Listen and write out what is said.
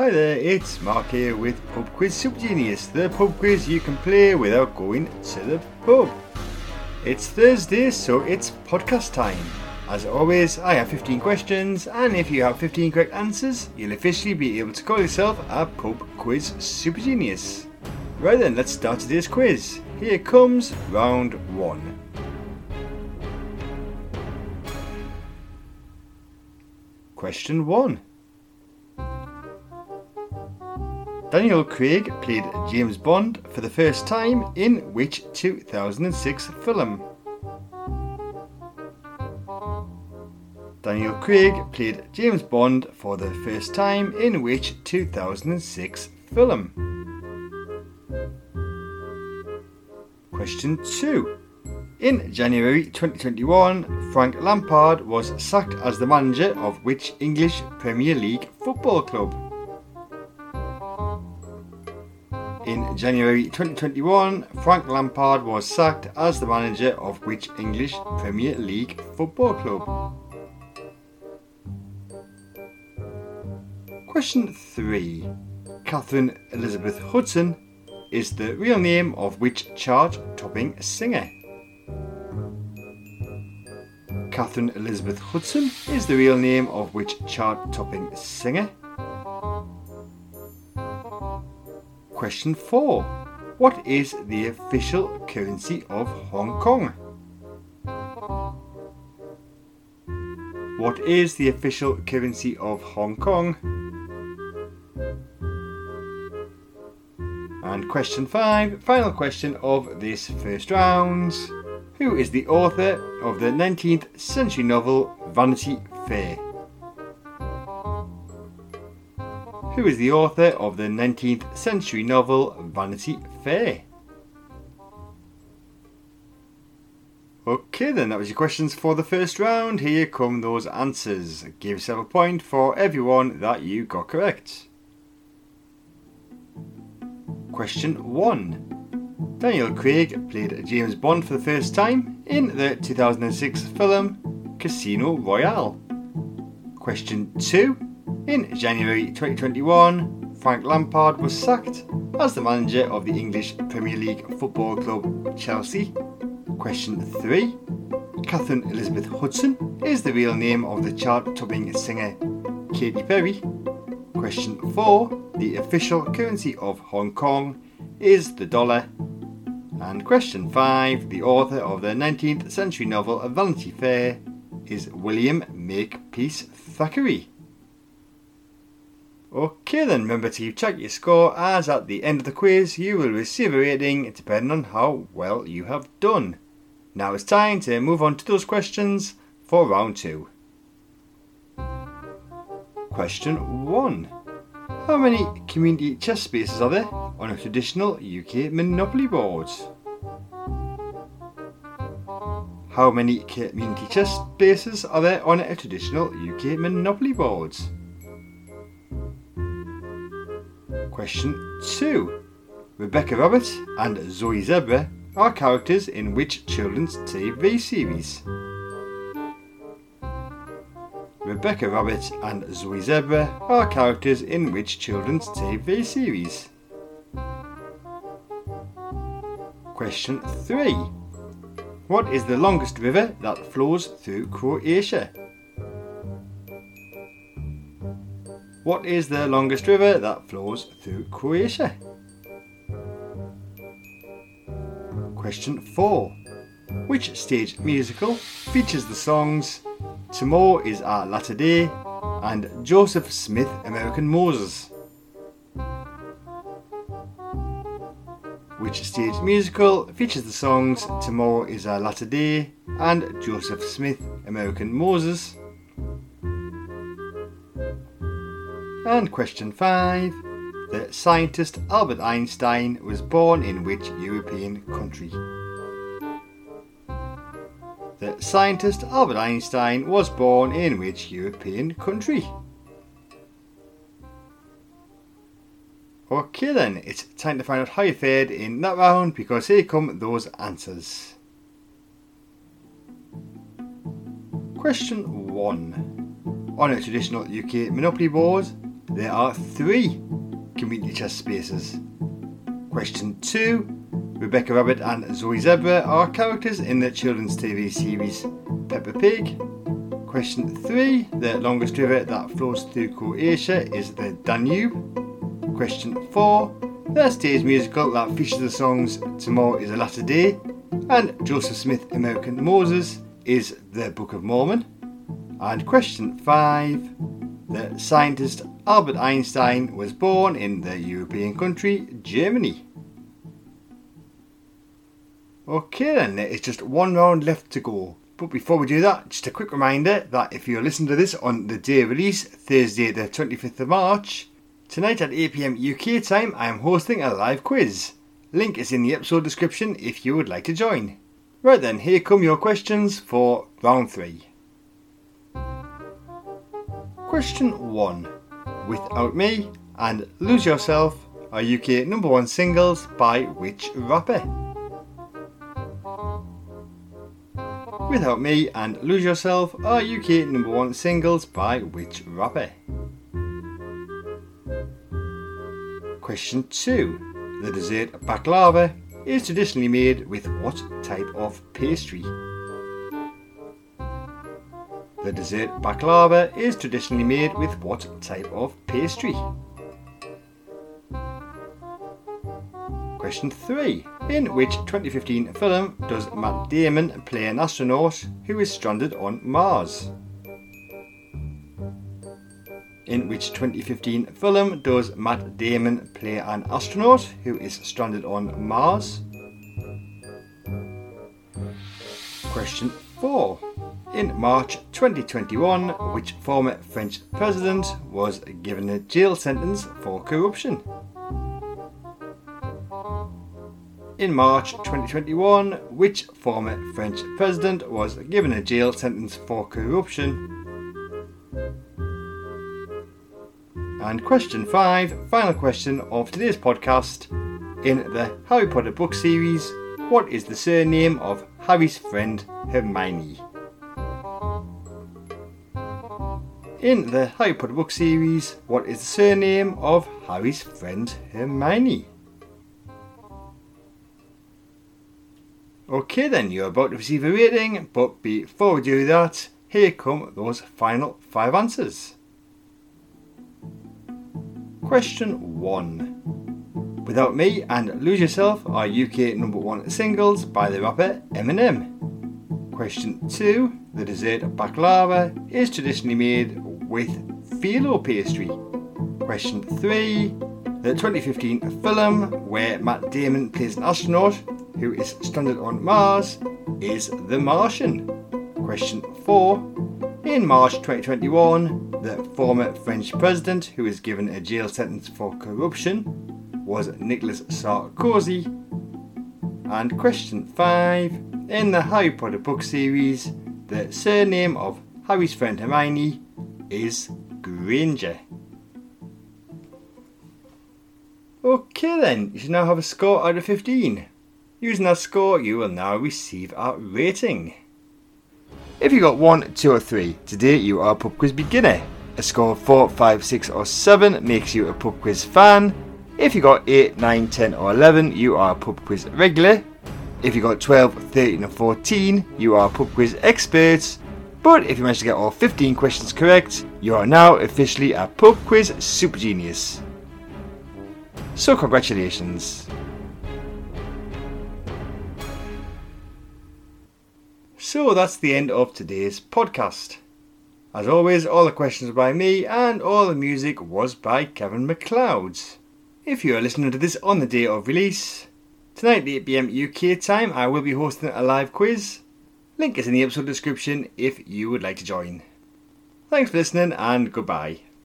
Hi there, it's Mark here with Pub Quiz Super Genius, the pub quiz you can play without going to the pub. It's Thursday, so it's podcast time. As always, I have 15 questions, and if you have 15 correct answers, you'll officially be able to call yourself a Pub Quiz Super Genius. Right then, let's start today's quiz. Here comes round one. Question 1. Daniel Craig played James Bond for the first time in which 2006 film? Daniel Craig played James Bond for the first time in which 2006 film? Question 2. In January 2021, Frank Lampard was sacked as the manager of which English Premier League football club? January 2021, Frank Lampard was sacked as the manager of which English Premier League football club? Question 3. Catherine Elizabeth Hudson is the real name of which chart topping singer? Catherine Elizabeth Hudson is the real name of which chart topping singer? Question 4. What is the official currency of Hong Kong? What is the official currency of Hong Kong? And question 5, final question of this first round. Who is the author of the 19th century novel Vanity Fair? Who is the author of the 19th century novel Vanity Fair? Okay, then that was your questions for the first round. Here come those answers. Give yourself a point for everyone that you got correct. Question 1 Daniel Craig played James Bond for the first time in the 2006 film Casino Royale. Question 2. In January 2021, Frank Lampard was sacked as the manager of the English Premier League football club Chelsea. Question 3. Catherine Elizabeth Hudson is the real name of the chart topping singer Katy Perry. Question 4. The official currency of Hong Kong is the dollar. And question 5. The author of the 19th century novel Vanity Fair is William Makepeace Thackeray. Okay then, remember to check your score as at the end of the quiz you will receive a rating depending on how well you have done. Now it's time to move on to those questions for round 2. Question 1. How many community chest spaces are there on a traditional UK Monopoly board? How many community chest spaces are there on a traditional UK Monopoly board? Question 2. Rebecca Rabbit and Zoe Zebra are characters in which children's TV series? Rebecca Rabbit and Zoe Zebra are characters in which children's TV series? Question 3. What is the longest river that flows through Croatia? What is the longest river that flows through Croatia? Question 4. Which stage musical features the songs Tomorrow is a Latter Day and Joseph Smith American Moses? Which stage musical features the songs Tomorrow is a Latter Day and Joseph Smith American Moses? And question 5. The scientist Albert Einstein was born in which European country? The scientist Albert Einstein was born in which European country? Okay then, it's time to find out how you fared in that round because here come those answers. Question 1. On a traditional UK Monopoly board, there are three community chest spaces. Question 2 Rebecca Rabbit and Zoe Zebra are characters in the children's TV series Peppa Pig. Question 3 The longest river that flows through Croatia is the Danube. Question 4 The stage musical that features the songs Tomorrow is a Latter Day and Joseph Smith American Moses is the Book of Mormon. And question 5 The scientist Albert Einstein was born in the European country Germany. Okay then, it's just one round left to go. But before we do that, just a quick reminder that if you're listening to this on the day release, Thursday the 25th of March, tonight at 8pm UK time I am hosting a live quiz. Link is in the episode description if you would like to join. Right then, here come your questions for round 3. Question 1. Without Me and Lose Yourself are UK number one singles by which rapper? Without Me and Lose Yourself are UK number one singles by which rapper? Question 2. The dessert baklava is traditionally made with what type of pastry? The dessert baklava is traditionally made with what type of pastry? Question 3. In which 2015 film does Matt Damon play an astronaut who is stranded on Mars? In which 2015 film does Matt Damon play an astronaut who is stranded on Mars? Question 4. In March 2021, which former French president was given a jail sentence for corruption? in March 2021, which former French president was given a jail sentence for corruption. And question 5, final question of today's podcast. In the Harry Potter book series, what is the surname of Harry's friend Hermione? In the Harry Potter book series, what is the surname of Harry's friend Hermione? Okay then, you're about to receive a rating, but before we do that, here come those final five answers. Question 1. Without Me and Lose Yourself are UK number one singles by the rapper Eminem. Question 2. The dessert baklava is traditionally made with phyllo pastry. Question 3. The 2015 film where Matt Damon plays an astronaut who is stranded on Mars, is The Martian? Question 4. In March 2021, the former French president who was given a jail sentence for corruption was Nicolas Sarkozy. And question 5. In the Harry Potter book series, the surname of Harry's friend Hermione is Granger. Okay then, you should now have a score out of 15. Using that score, you will now receive a rating. If you got 1, 2 or 3, today you are a pub quiz beginner. A score of 4, 5, 6 or 7 makes you a pub quiz fan. If you got 8, 9, 10 or 11, you are a pub quiz regular. If you got 12, 13 or 14, you are pub quiz expert. But if you manage to get all 15 questions correct, you are now officially a pub quiz super genius. So congratulations. So that's the end of today's podcast. As always, all the questions were by me and all the music was by Kevin MacLeod. If you are listening to this on the day of release, tonight at 8pm UK time I will be hosting a live quiz. Link is in the episode description if you would like to join. Thanks for listening and goodbye.